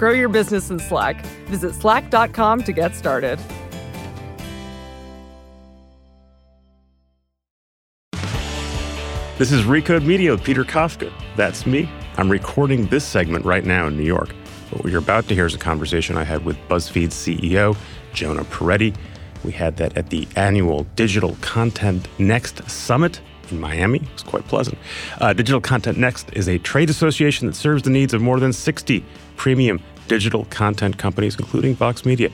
Grow your business in Slack. Visit slack.com to get started. This is Recode Media with Peter Kafka. That's me. I'm recording this segment right now in New York. What you're about to hear is a conversation I had with BuzzFeed's CEO, Jonah Peretti. We had that at the annual Digital Content Next Summit in Miami. It was quite pleasant. Uh, digital Content Next is a trade association that serves the needs of more than 60 premium digital content companies, including Vox Media.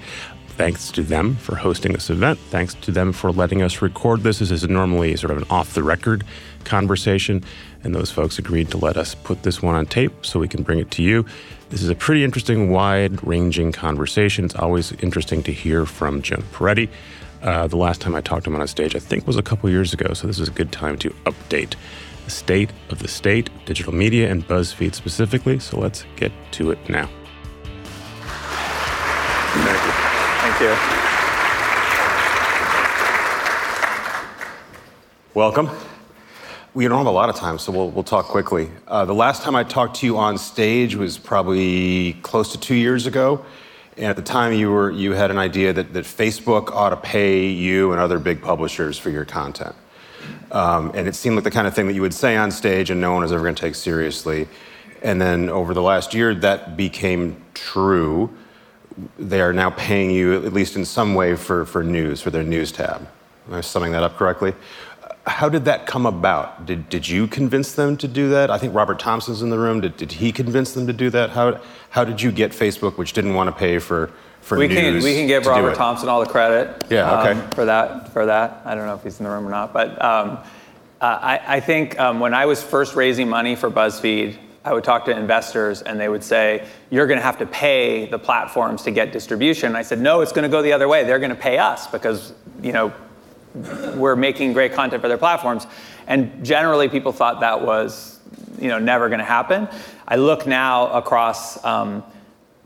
Thanks to them for hosting this event. Thanks to them for letting us record this. This is normally sort of an off the record conversation, and those folks agreed to let us put this one on tape so we can bring it to you. This is a pretty interesting, wide ranging conversation. It's always interesting to hear from Jonah Peretti. Uh, the last time I talked to him on a stage, I think, was a couple years ago, so this is a good time to update the state of the state, digital media, and BuzzFeed specifically. So let's get to it now. Thank you. Welcome. We don't have a lot of time, so we'll, we'll talk quickly. Uh, the last time I talked to you on stage was probably close to two years ago. And at the time, you, were, you had an idea that, that Facebook ought to pay you and other big publishers for your content. Um, and it seemed like the kind of thing that you would say on stage and no one was ever going to take seriously. And then over the last year, that became true. They are now paying you, at least in some way, for, for news, for their news tab. Am I summing that up correctly? How did that come about? Did, did you convince them to do that? I think Robert Thomson's in the room. Did, did he convince them to do that? How, how did you get Facebook, which didn't want to pay for, for we news? Can, we can give Robert? Thomson all the credit Yeah, okay. um, for, that, for that. I don't know if he's in the room or not. But um, uh, I, I think um, when I was first raising money for BuzzFeed, I would talk to investors and they would say, You're going to have to pay the platforms to get distribution. And I said, No, it's going to go the other way. They're going to pay us because, you know, we're making great content for their platforms. And generally, people thought that was, you know, never going to happen. I look now across um,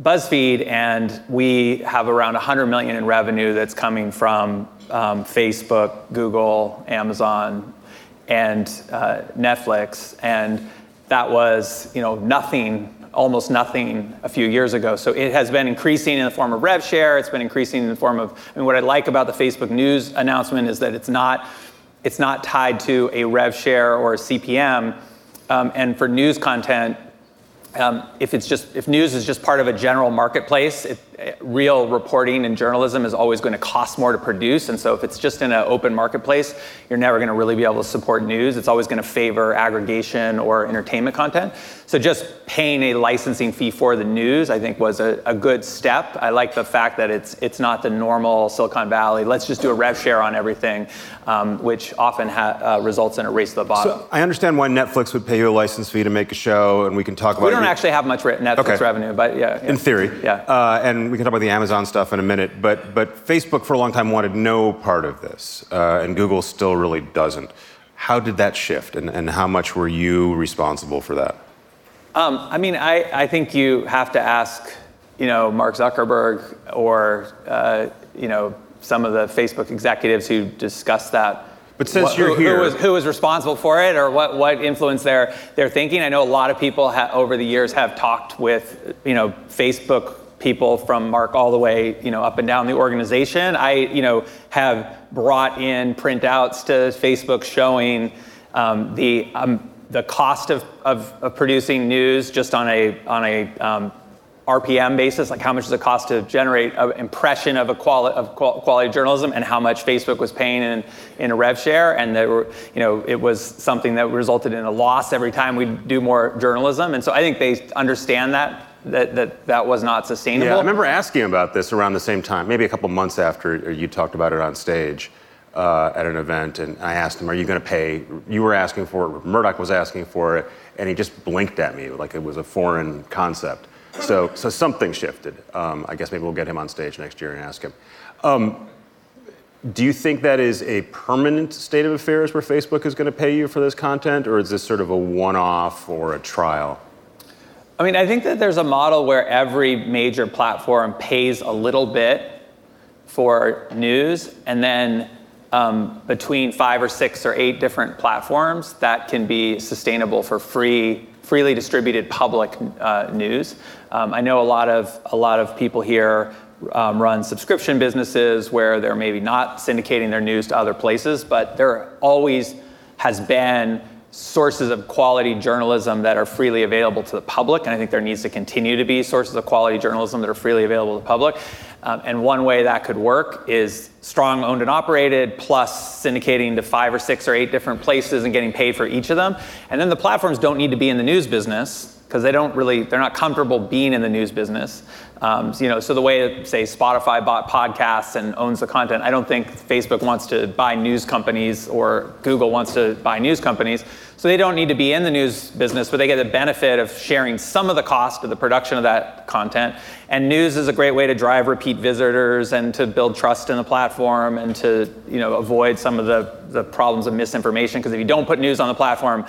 BuzzFeed, and we have around 100 million in revenue that's coming from um, Facebook, Google, Amazon, and uh, Netflix, and that was, you know, nothing almost nothing a few years ago. So it has been increasing in the form of rev share. It's been increasing in the form of, I mean, what I like about the Facebook news announcement is that it's not, it's not tied to a rev share or a CPM. Um, and for news content, um, if it's just if news is just part of a general marketplace, it, real reporting and journalism is always going to cost more to produce. And so if it's just in an open marketplace, you're never going to really be able to support news. It's always going to favor aggregation or entertainment content. So just paying a licensing fee for the news, I think, was a, a good step. I like the fact that it's it's not the normal Silicon Valley. Let's just do a rev share on everything, um, which often ha- uh, results in a race to the bottom. So I understand why Netflix would pay you a license fee to make a show, and we can talk about. We don't actually have much Netflix Okay. revenue, but yeah, yeah. In theory, Yeah. uh, and we can talk about the Amazon stuff in a minute. But but Facebook for a long time wanted no part of this, uh, and Google still really doesn't. How did that shift, and, and how much were you responsible for that? Um, I mean, I, I think you have to ask, you know, Mark Zuckerberg or, uh, you know, some of the Facebook executives who discussed that. But since you're who, here- who was, who was responsible for it or what, what influenced their, their thinking? I know a lot of people ha- over the years have talked with, you know, Facebook people from Mark all the way, you know, up and down the organization. I, you know, have brought in printouts to Facebook showing um, the um, the cost of, of, of producing news just on a on a um, RPM basis, like how much does it cost to generate an impression of a quali- of quality journalism, and how much Facebook was paying in, in a rev share, and were, you know, it was something that resulted in a loss every time we do more journalism, and so I think they understand that that that that was not sustainable. Yeah, I remember asking about this around the same time, maybe a couple months after you talked about it on stage. Uh, at an event, and I asked him, "Are you going to pay?" You were asking for it. Murdoch was asking for it, and he just blinked at me like it was a foreign concept. So, so something shifted. Um, I guess maybe we'll get him on stage next year and ask him. Um, do you think that is a permanent state of affairs where Facebook is going to pay you for this content, or is this sort of a one off or a trial? I mean, I think that there's a model where every major platform pays a little bit for news, and then um, between five or six or eight different platforms, that can be sustainable for free freely distributed public uh, news. Um, I know a lot of a lot of people here um, run subscription businesses where they're maybe not syndicating their news to other places, but there always has been sources of quality journalism that are freely available to the public, and I think there needs to continue to be sources of quality journalism that are freely available to the public. Um, and one way that could work is strong owned and operated plus syndicating to five or six or eight different places and getting paid for each of them. And then the platforms don't need to be in the news business because they don't really they're not comfortable being in the news business. Um, so, you know so the way say spotify bought podcasts and owns the content i don't think facebook wants to buy news companies or google wants to buy news companies. So they don't need to be in the news business but they get the benefit of sharing some of the cost of the production of that content. And news is a great way to drive repeat visitors and to build trust in the platform and to you know avoid some of the, the problems of misinformation. Because if you don't put news on the platform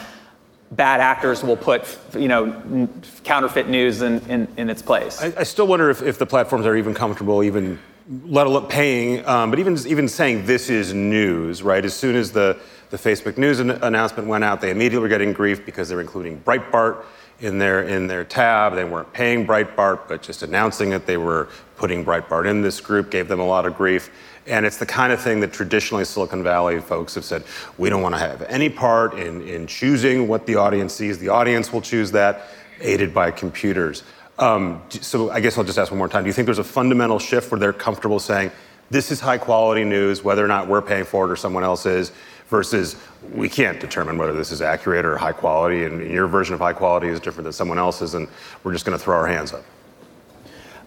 bad actors will put you know counterfeit news in, in, in its place. I, I, still wonder if, if the platforms are even comfortable even let alone paying, um, but even even saying this is news, right? As soon as the the Facebook News an- announcement went out, they immediately were getting grief because they're including Breitbart in their in their tab. They weren't paying Breitbart, but just announcing that they were putting Breitbart in this group, gave them a lot of grief. And it's the kind of thing that traditionally Silicon Valley folks have said, we don't want to have any part in, in choosing what the audience sees. The audience will choose that, aided by computers. Um, so I guess I'll just ask one more time. Do you think there's a fundamental shift where they're comfortable saying, this is high quality news, whether or not we're paying for it or someone else is, versus we can't determine whether this is accurate or high quality, and your version of high quality is different than someone else's, and we're just going to throw our hands up?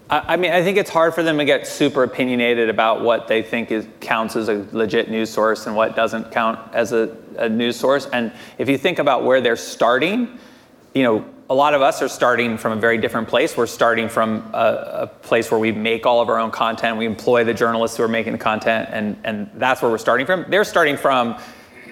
I mean, I think it's hard for them to get super opinionated about what they think is, counts as a legit news source and what doesn't count as a, a news source. And if you think about where they're starting, you know, a lot of us are starting from a very different place. We're starting from a, a, place where we make all of our own content. We employ the journalists who are making the content, and, and that's where we're starting from. They're starting from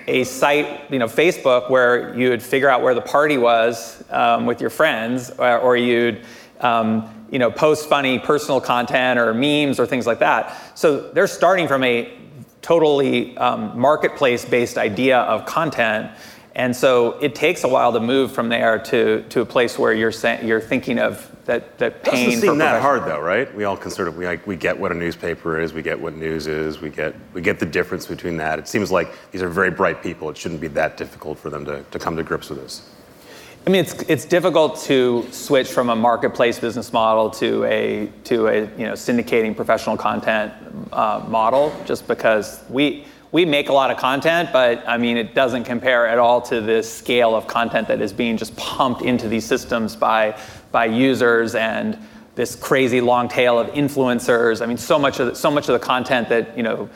a site, you know, Facebook, where you would figure out where the party was um, with your friends, or, or you'd um, you know, post funny personal content or memes or things like that. So they're starting from a totally um, marketplace based idea of content. And so it takes a while to move from there to, to a place where you're you're thinking of that, that pain. Doesn't seem that hard though, right? We all can sort of we like we get what a newspaper is, we get what news is, we get we get the difference between that. It seems like these are very bright people. It shouldn't be that difficult for them to, to come to grips with this. I mean, it's it's difficult to switch from a marketplace business model to a to a you know syndicating professional content uh, model, just because we we make a lot of content, but I mean, it doesn't compare at all to the scale of content that is being just pumped into these systems by by users and this crazy long tail of influencers. I mean, so much of the, so much of the content that you know,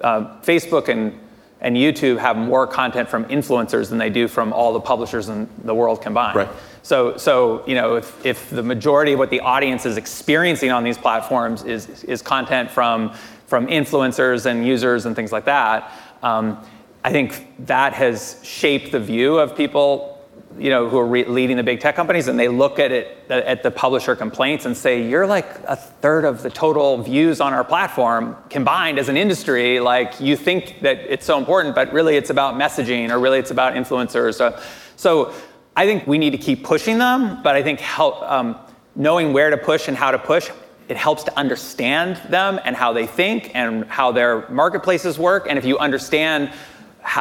uh, Facebook and and YouTube have more content from influencers than they do from all the publishers in the world combined. Right. So, so you know, if, if the majority of what the audience is experiencing on these platforms is, is content from, from influencers and users and things like that, um, I think that has shaped the view of people you know, who are re- leading the big tech companies, and they look at it at the publisher complaints and say, "You're like a third of the total views on our platform combined as an industry. Like you think that it's so important, but really it's about messaging, or really it's about influencers." So, so I think we need to keep pushing them, but I think help um, knowing where to push and how to push. It helps to understand them and how they think and how their marketplaces work. And if you understand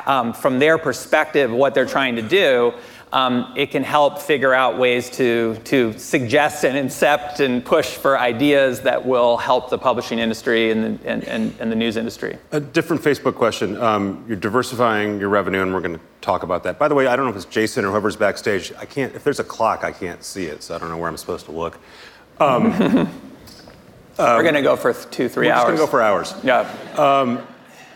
um, from their perspective what they're trying to do, um, it can help figure out ways to, to suggest and incept and push for ideas that will help the publishing industry and the, and, and, and the news industry. A different Facebook question. Um, you're diversifying your revenue, and we're going to talk about that. By the way, I don't know if it's Jason or whoever's backstage. I can't. If there's a clock, I can't see it, so I don't know where I'm supposed to look. Um, we're going to go for two, three we're hours. We're going to go for hours. Yeah. Um,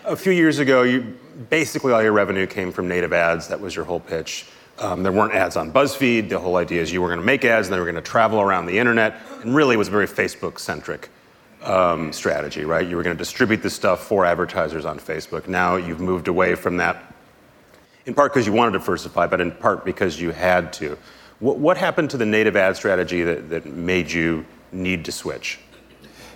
a few years ago, you basically all your revenue came from native ads. That was your whole pitch. Um, there weren't ads on BuzzFeed. The whole idea is you were going to make ads and they were going to travel around the internet. And really, it was a very Facebook centric um, strategy, right? You were going to distribute this stuff for advertisers on Facebook. Now you've moved away from that, in part because you wanted to diversify, but in part because you had to. What, what happened to the native ad strategy that, that made you need to switch?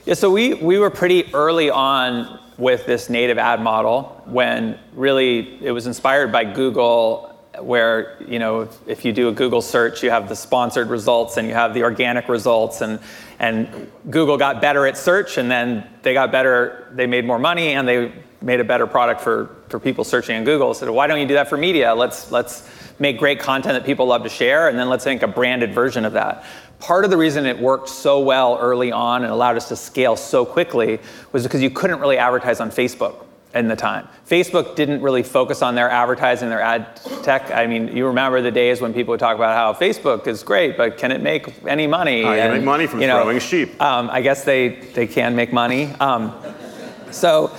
Yeah, so we, we were pretty early on with this native ad model when really it was inspired by Google where you know if, you do a Google search, you have the sponsored results and you have the organic results, and and Google got better at search, and then they got better, they made more money, and they made a better product for for people searching on Google. So why don't you do that for media? Let's let's make great content that people love to share, and then let's make a branded version of that. Part of the reason it worked so well early on and allowed us to scale so quickly was because you couldn't really advertise on Facebook in the time. Facebook didn't really focus on their advertising, their ad tech. I mean, you remember the days when people would talk about how Facebook is great, but can it make any money? I can make money from you know, throwing sheep. Um, I guess they, they can make money. Um, so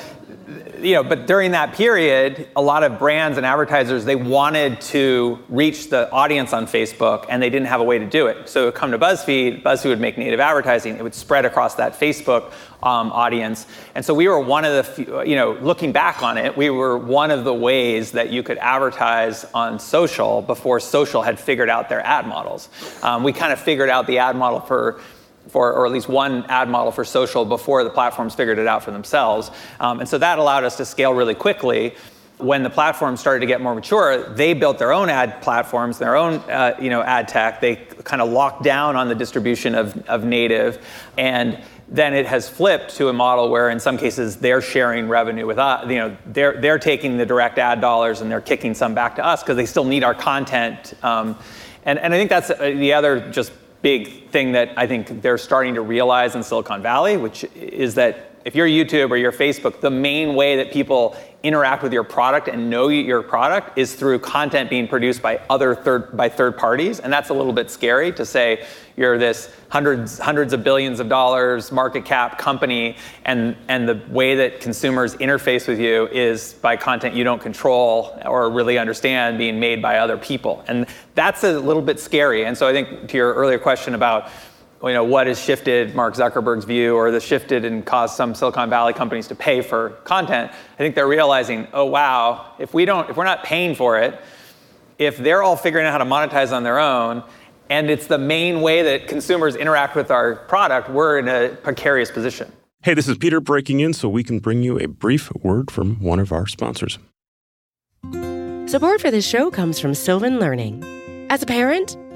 you know, but during that period, a lot of brands and advertisers they wanted to reach the audience on Facebook, and they didn't have a way to do it. So it come to BuzzFeed, BuzzFeed would make native advertising. It would spread across that Facebook um, audience, and so we were one of the, few, you know, looking back on it, we were one of the ways that you could advertise on social before social had figured out their ad models. Um, we kind of figured out the ad model for for, or at least one ad model for social before the platforms figured it out for themselves. Um, and so that allowed us to scale really quickly. When the platforms started to get more mature, they built their own ad platforms, their own uh, you know, ad tech. They kind of locked down on the distribution of, of native. And then it has flipped to a model where in some cases they're sharing revenue with us. You know, they're, they're taking the direct ad dollars and they're kicking some back to us because they still need our content. Um, and, and I think that's uh, the other just big thing that I think they're starting to realize in Silicon Valley, which is that if you're YouTube or you're Facebook, the main way that people interact with your product and know your product is through content being produced by other third by third parties, and that's a little bit scary to say you're this hundreds hundreds of billions of dollars market cap company, and and the way that consumers interface with you is by content you don't control or really understand being made by other people, and that's a little bit scary. And so I think to your earlier question about you know, what has shifted Mark Zuckerberg's view or the shifted and caused some Silicon Valley companies to pay for content, I think they're realizing, oh wow, if we don't, if we're not paying for it, if they're all figuring out how to monetize on their own, and it's the main way that consumers interact with our product, we're in a precarious position. Hey, this is Peter breaking in so we can bring you a brief word from one of our sponsors. Support for this show comes from Sylvan Learning. As a parent,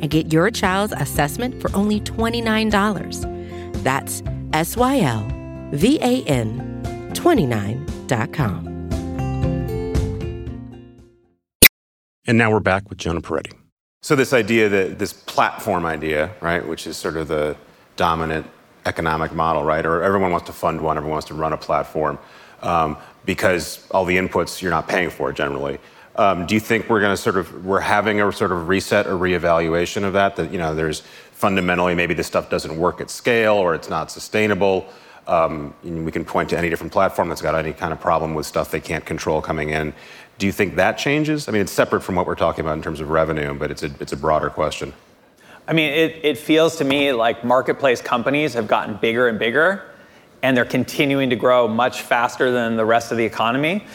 and get your child's assessment for only $29. That's S Y L V A N 29.com. And now we're back with Jonah Peretti. So, this idea that this platform idea, right, which is sort of the dominant economic model, right, or everyone wants to fund one, everyone wants to run a platform um, because all the inputs you're not paying for generally. Um, do you think we're going to sort of we're having a sort of reset or reevaluation of that? That you know, there's fundamentally maybe this stuff doesn't work at scale or it's not sustainable. Um, we can point to any different platform that's got any kind of problem with stuff they can't control coming in. Do you think that changes? I mean, it's separate from what we're talking about in terms of revenue, but it's a, it's a broader question. I mean, it, it feels to me like marketplace companies have gotten bigger and bigger, and they're continuing to grow much faster than the rest of the economy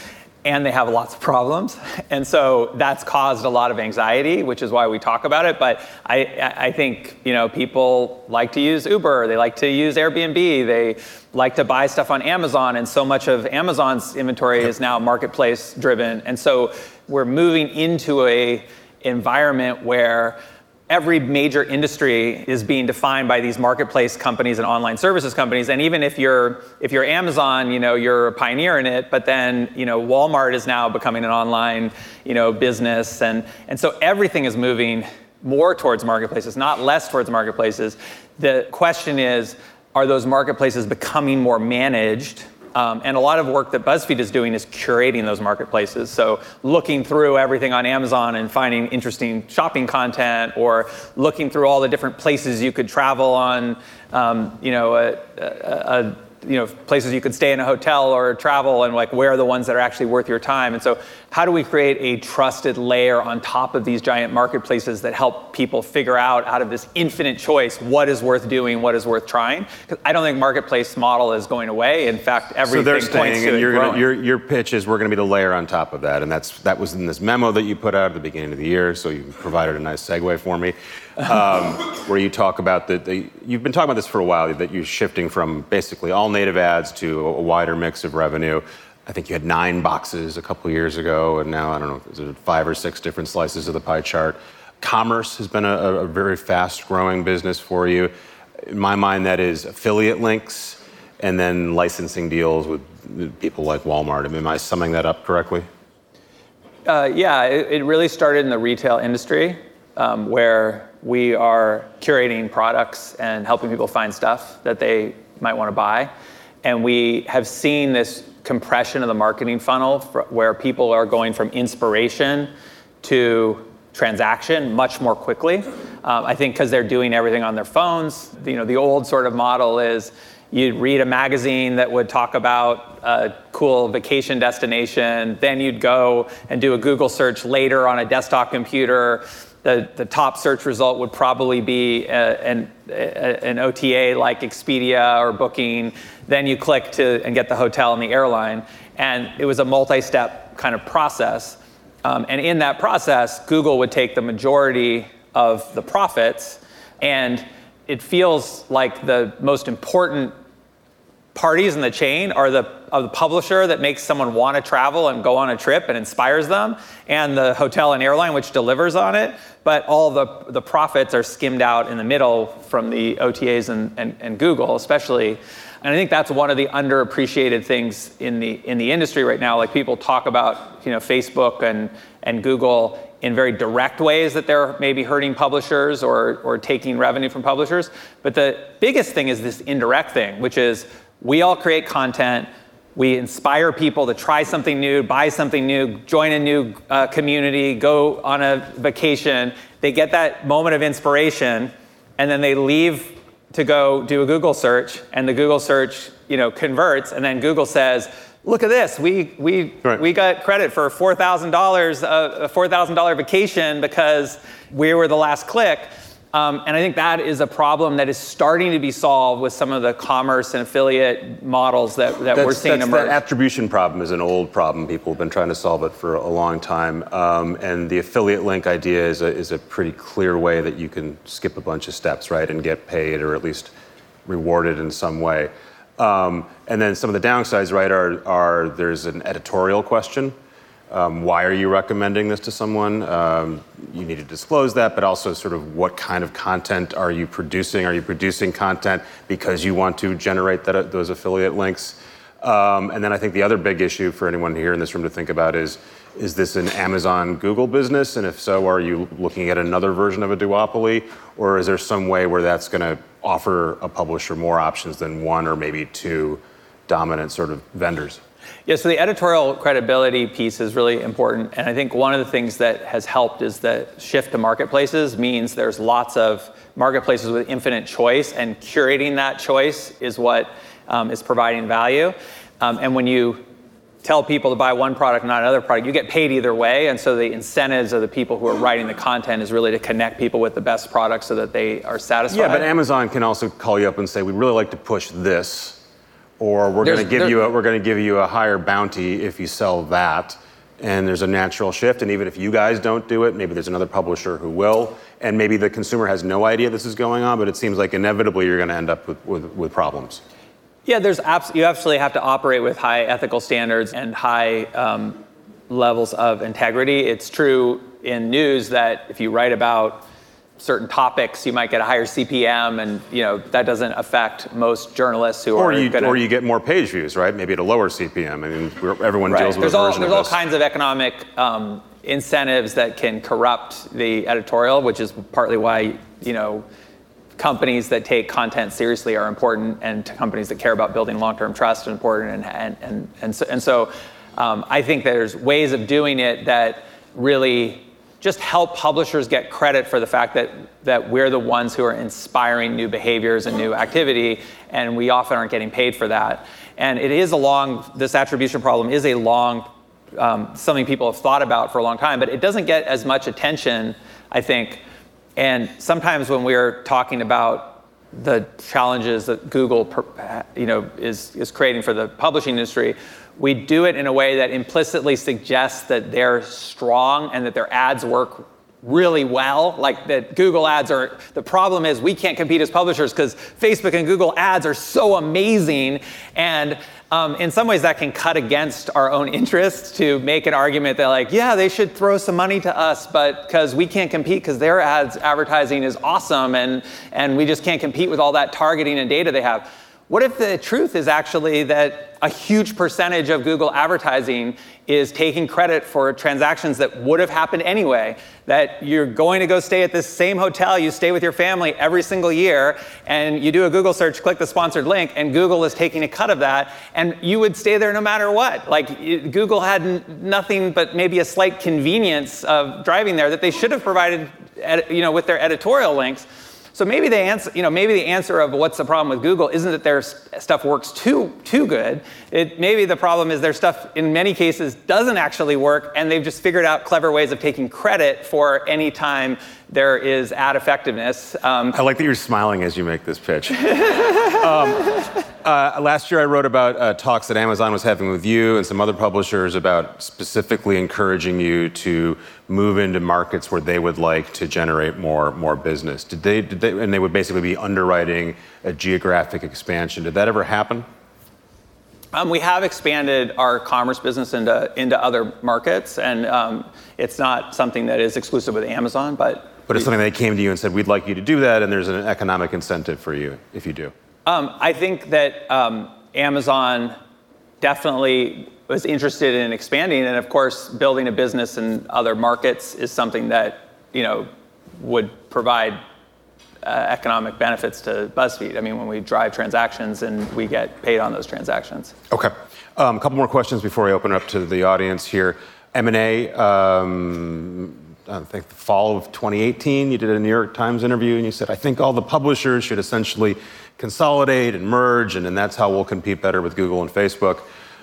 and they have lots of problems. And so that's caused a lot of anxiety, which is why we talk about it. But I, I think you know people like to use Uber, they like to use Airbnb, they like to buy stuff on Amazon, and so much of Amazon's inventory is now marketplace driven. And so we're moving into a environment where every major industry is being defined by these marketplace companies and online services companies. And even if you're if you're amazon you know you're a pioneer in it but then you know walmart is now becoming an online you know business. And and so everything is moving more towards marketplaces not less towards marketplaces. The question is are those marketplaces becoming more managed um, and a lot of work that BuzzFeed is doing is curating those marketplaces. So looking through everything on Amazon and finding interesting shopping content, or looking through all the different places you could travel on, um, you know, a, a, a you know places you could stay in a hotel or travel and like where are the ones that are actually worth your time and so how do we create a trusted layer on top of these giant marketplaces that help people figure out out of this infinite choice what is worth doing what is worth trying? Because i don't think marketplace model is going away. In fact everything so they're points staying, to and it gonna, your, your pitch is we're going to be the layer on top of that and that's that was in this memo that you put out at the beginning of the year so you provided a nice segue for me um, where you talk about that you've been talking about this for a while that you're shifting from basically all native ads to a wider mix of revenue. I think you had nine boxes a couple years ago, and now I don't know, five or six different slices of the pie chart? Commerce has been a, a very fast growing business for you. In my mind, that is affiliate links and then licensing deals with people like Walmart. Am I summing that up correctly? Uh, yeah, it, it, really started in the retail industry um, where we are curating products and helping people find stuff that they might want to buy. And we have seen this compression of the marketing funnel where people are going from inspiration to transaction much more quickly. Um, I think because they're doing everything on their phones. You know, the old sort of model is you'd read a magazine that would talk about a cool vacation destination, then you'd go and do a Google search later on a desktop computer the, the top search result would probably be a, an, a, an OTA like Expedia or Booking. Then you click to and get the hotel and the airline. And it was a multi step kind of process. Um, and in that process, Google would take the majority of the profits. And it feels like the most important parties in the chain are the, are the publisher that makes someone want to travel and go on a trip and inspires them, and the hotel and airline which delivers on it. But all the, the profits are skimmed out in the middle from the OTAs and, and, and Google, especially. And I think that's one of the underappreciated things in the in the industry right now. Like people talk about you know Facebook and and Google in very direct ways that they're maybe hurting publishers or or taking revenue from publishers. But the biggest thing is this indirect thing, which is we all create content. We inspire people to try something new, buy something new, join a new uh, community, go on a vacation. They get that moment of inspiration, and then they leave to go do a Google search, and the Google search, you know, converts, and then Google says, "Look at this! We we right. we got credit for four thousand dollars, uh, a four thousand dollar vacation because we were the last click." Um, and I think that is a problem that is starting to be solved with some of the commerce and affiliate models that, that we're seeing that's, emerge. That attribution problem is an old problem. People have been trying to solve it for a long time. Um, and the affiliate link idea is a, is a pretty clear way that you can skip a bunch of steps, right, and get paid or at least rewarded in some way. Um, and then some of the downsides, right, are, are there's an editorial question um, why are you recommending this to someone? Um, you need to disclose that, but also sort of what kind of content are you producing? Are you producing content because you want to generate that, those affiliate links? Um, and then I think the other big issue for anyone here in this room to think about is is this an Amazon Google business? And if so, are you looking at another version of a duopoly? Or is there some way where that's going to offer a publisher more options than one or maybe two dominant sort of vendors? Yeah, so the editorial credibility piece is really important. And I think one of the things that has helped is the shift to marketplaces means there's lots of marketplaces with infinite choice, and curating that choice is what um, is providing value. Um, and when you tell people to buy one product, not another product, you get paid either way. And so the incentives of the people who are writing the content is really to connect people with the best products so that they are satisfied. Yeah, but Amazon can also call you up and say, "We'd really like to push this," or "We're going to give you a, we're going to give you a higher bounty if you sell that." And there's a natural shift. And even if you guys don't do it, maybe there's another publisher who will. And maybe the consumer has no idea this is going on, but it seems like inevitably you're going to end up with, with, with problems. Yeah, there's abs- you absolutely have to operate with high ethical standards and high um, levels of integrity. It's true in news that if you write about certain topics, you might get a higher CPM, and you know that doesn't affect most journalists who or are. You, gonna, or you get more page views, right? Maybe at a lower CPM. I mean, everyone right. deals with there's a all, version There's all this. kinds of economic um, incentives that can corrupt the editorial, which is partly why you know companies that take content seriously are important, and companies that care about building long-term trust are important. And and and and so, and so um, I think there's ways of doing it that really just help publishers get credit for the fact that that we're the ones who are inspiring new behaviors and new activity, and we often aren't getting paid for that. And it is a long. This attribution problem is a long. Um, something people have thought about for a long time, but it doesn't get as much attention, I think, and sometimes when we're talking about the challenges that Google you know, is, is creating for the publishing industry, we do it in a way that implicitly suggests that they're strong and that their ads work really well. Like that Google ads are, the problem is we can't compete as publishers because Facebook and Google ads are so amazing. And um, in some ways that can cut against our own interests to make an argument that like, yeah, they should throw some money to us, but because we can't compete because their ads advertising is awesome and, and we just can't compete with all that targeting and data they have. What if the truth is actually that a huge percentage of Google advertising is taking credit for transactions that would have happened anyway? That you're going to go stay at this same hotel you stay with your family every single year, and you do a Google search, click the sponsored link, and Google is taking a cut of that, and you would stay there no matter what. Like Google had nothing but maybe a slight convenience of driving there that they should have provided, ed- you know, with their editorial links. So maybe the answer, you know, maybe the answer of what's the problem with Google isn't that their stuff works too too good. It maybe the problem is their stuff in many cases doesn't actually work, and they've just figured out clever ways of taking credit for any time there is ad effectiveness. Um, I like that you're smiling as you make this pitch. um, uh, last year, I wrote about uh, talks that Amazon was having with you and some other publishers about specifically encouraging you to move into markets where they would like to generate more more business. Did they? Did they? And they would basically be underwriting a geographic expansion. Did that ever happen? Um, we have expanded our commerce business into into other markets, and um, it's not something that is exclusive with Amazon, but. But it's something they came to you and said, "We'd like you to do that," and there's an economic incentive for you if you do. Um, I think that um, Amazon definitely was interested in expanding, and of course, building a business in other markets is something that you know would provide uh, economic benefits to BuzzFeed. I mean, when we drive transactions and we get paid on those transactions. Okay, um, a couple more questions before I open it up to the audience here. M and A. I think the fall of 2018, you did a New York Times interview and you said, I think all the publishers should essentially consolidate and merge, and, and that's how we'll compete better with Google and Facebook.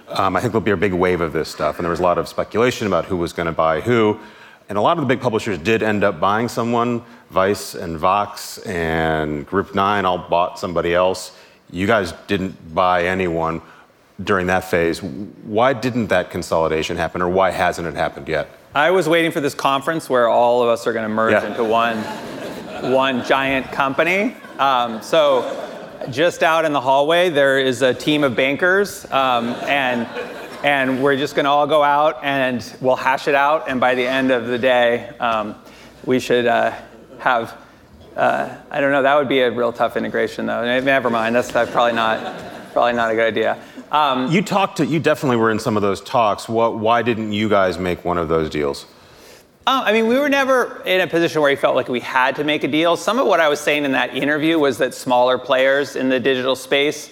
Um, I think there'll be a big wave of this stuff, and there was a lot of speculation about who was going to buy who. And a lot of the big publishers did end up buying someone. Vice and Vox and Group 9 all bought somebody else. You guys didn't buy anyone during that phase. Why didn't that consolidation happen, or why hasn't it happened yet? I was waiting for this conference where all of us are going to merge yeah. into one, one giant company. Um, so, just out in the hallway, there is a team of bankers, um, and and we're just going to all go out and we'll hash it out. And by the end of the day, um, we should uh, have. Uh, I don't know. That would be a real tough integration, though. Never mind. That's probably not probably not a good idea. Um, you talked to, you definitely were in some of those talks. What, why didn't you guys make one of those deals? Um, I mean, we were never in a position where we felt like we had to make a deal. Some of what I was saying in that interview was that smaller players in the digital space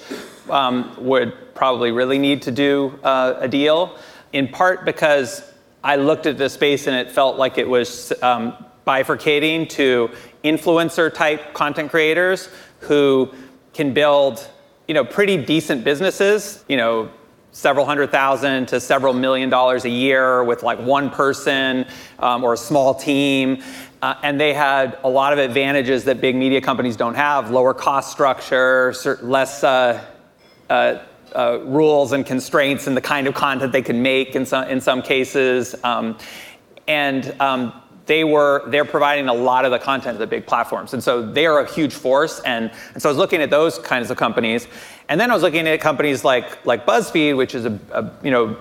um, would probably really need to do uh, a deal, in part because I looked at the space and it felt like it was um, bifurcating to influencer type content creators who can build you know pretty decent businesses you know several hundred thousand to several million dollars a year with like one person um, or a small team. Uh, and they had a lot of advantages that big media companies don't have. Lower cost structure less uh, uh, uh, rules and constraints and the kind of content they can make in some, in some cases. Um, and um, they were they're providing a lot of the content to the big platforms. And so they are a huge force. And, and so i was looking at those kinds of companies. And then i was looking at companies like like buzzfeed which is a, a you know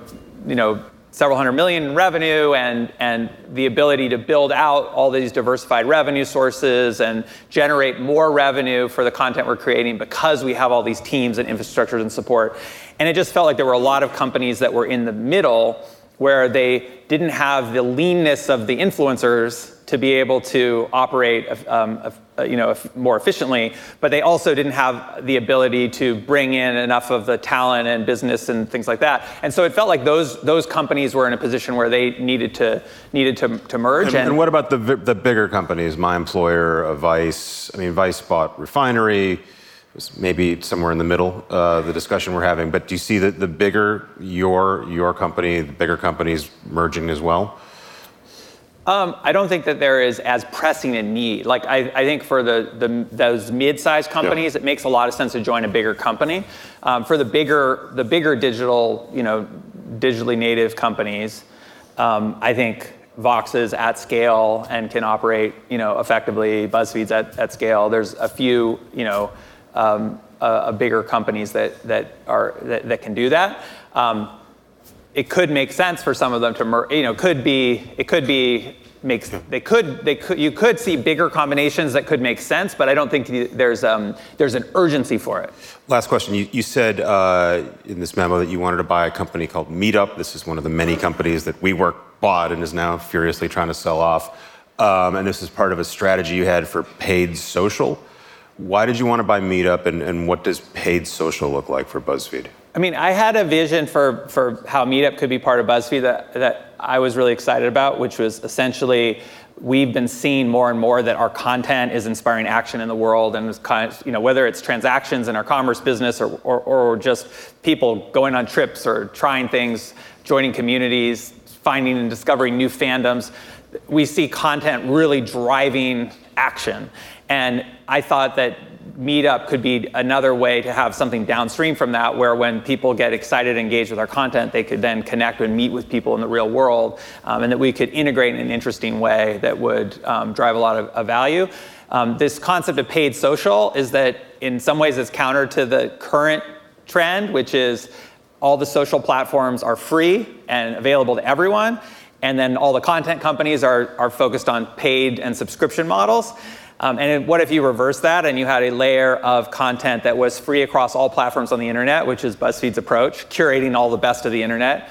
you know several hundred million in revenue and and the ability to build out all these diversified revenue sources and generate more revenue for the content we're creating because we have all these teams and infrastructures and support. And it just felt like there were a lot of companies that were in the middle where they didn't have the leanness of the influencers to be able to operate um, you know, more efficiently, but they also didn't have the ability to bring in enough of the talent and business and things like that. And so it felt like those those companies were in a position where they needed to needed to, to merge. And, and, and what about the the bigger companies? My employer, Vice. I mean, Vice bought Refinery maybe somewhere in the middle, uh, the discussion we're having. But do you see that the bigger your your company, the bigger companies merging as well? Um, I don't think that there is as pressing a need. Like I, I think for the, the those mid-sized companies, yeah. it makes a lot of sense to join a bigger company. Um, for the bigger the bigger digital, you know, digitally native companies, um, I think Vox is at scale and can operate, you know, effectively. BuzzFeed's at, at scale. There's a few, you know bigger companies that, that, are, that, that can do that. Um, it could make sense for some of them to, mer- you know, could be, it could be makes they could they could you could see bigger combinations that could make sense but i don't think there's um, there's an urgency for it. Last question. You, you said uh, in this memo that you wanted to buy a company called meetup. This is one of the many companies that WeWork bought and is now furiously trying to sell off. Um, and this is part of a strategy you had for paid social why did you want to buy Meetup, and, and what does paid social look like for BuzzFeed? I mean, I had a vision for, for how Meetup could be part of BuzzFeed that, that I was really excited about, which was essentially we've been seeing more and more that our content is inspiring action in the world, and kind of, you know whether it's transactions in our commerce business or, or, or just people going on trips or trying things, joining communities, finding and discovering new fandoms. We see content really driving action. And I thought that Meetup could be another way to have something downstream from that, where when people get excited and engaged with our content, they could then connect and meet with people in the real world, um, and that we could integrate in an interesting way that would um, drive a lot of, of value. Um, this concept of paid social is that in some ways it's counter to the current trend, which is all the social platforms are free and available to everyone. And then all the content companies are, are focused on paid and subscription models. Um, and what if you reverse that and you had a layer of content that was free across all platforms on the internet, which is BuzzFeed's approach, curating all the best of the internet?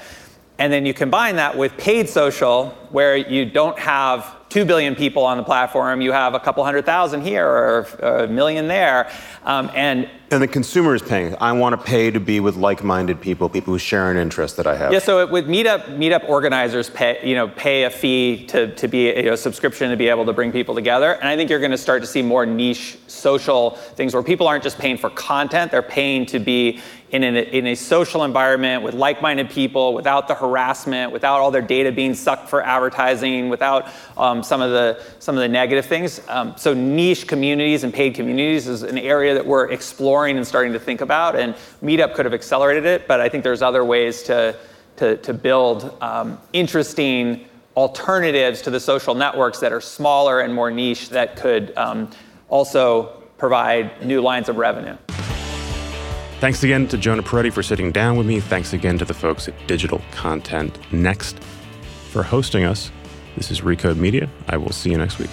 And then you combine that with paid social, where you don't have 2 billion people on the platform, you have a couple hundred thousand here or a million there. Um, and and the consumer is paying. I want to pay to be with like-minded people, people who share an interest that I have. Yeah. So with Meetup, Meetup organizers pay, you know, pay a fee to, to be a you know, subscription to be able to bring people together. And I think you're going to start to see more niche social things where people aren't just paying for content; they're paying to be in, an, in a social environment with like-minded people, without the harassment, without all their data being sucked for advertising, without um, some of the some of the negative things. Um, so niche communities and paid communities is an area that we're exploring and starting to think about. And Meetup could have accelerated it, but I think there's other ways to to, to build um, interesting alternatives to the social networks that are smaller and more niche that could um, also provide new lines of revenue. Thanks again to Jonah Peretti for sitting down with me. Thanks again to the folks at Digital Content Next for hosting us. This is Recode Media. I will see you next week.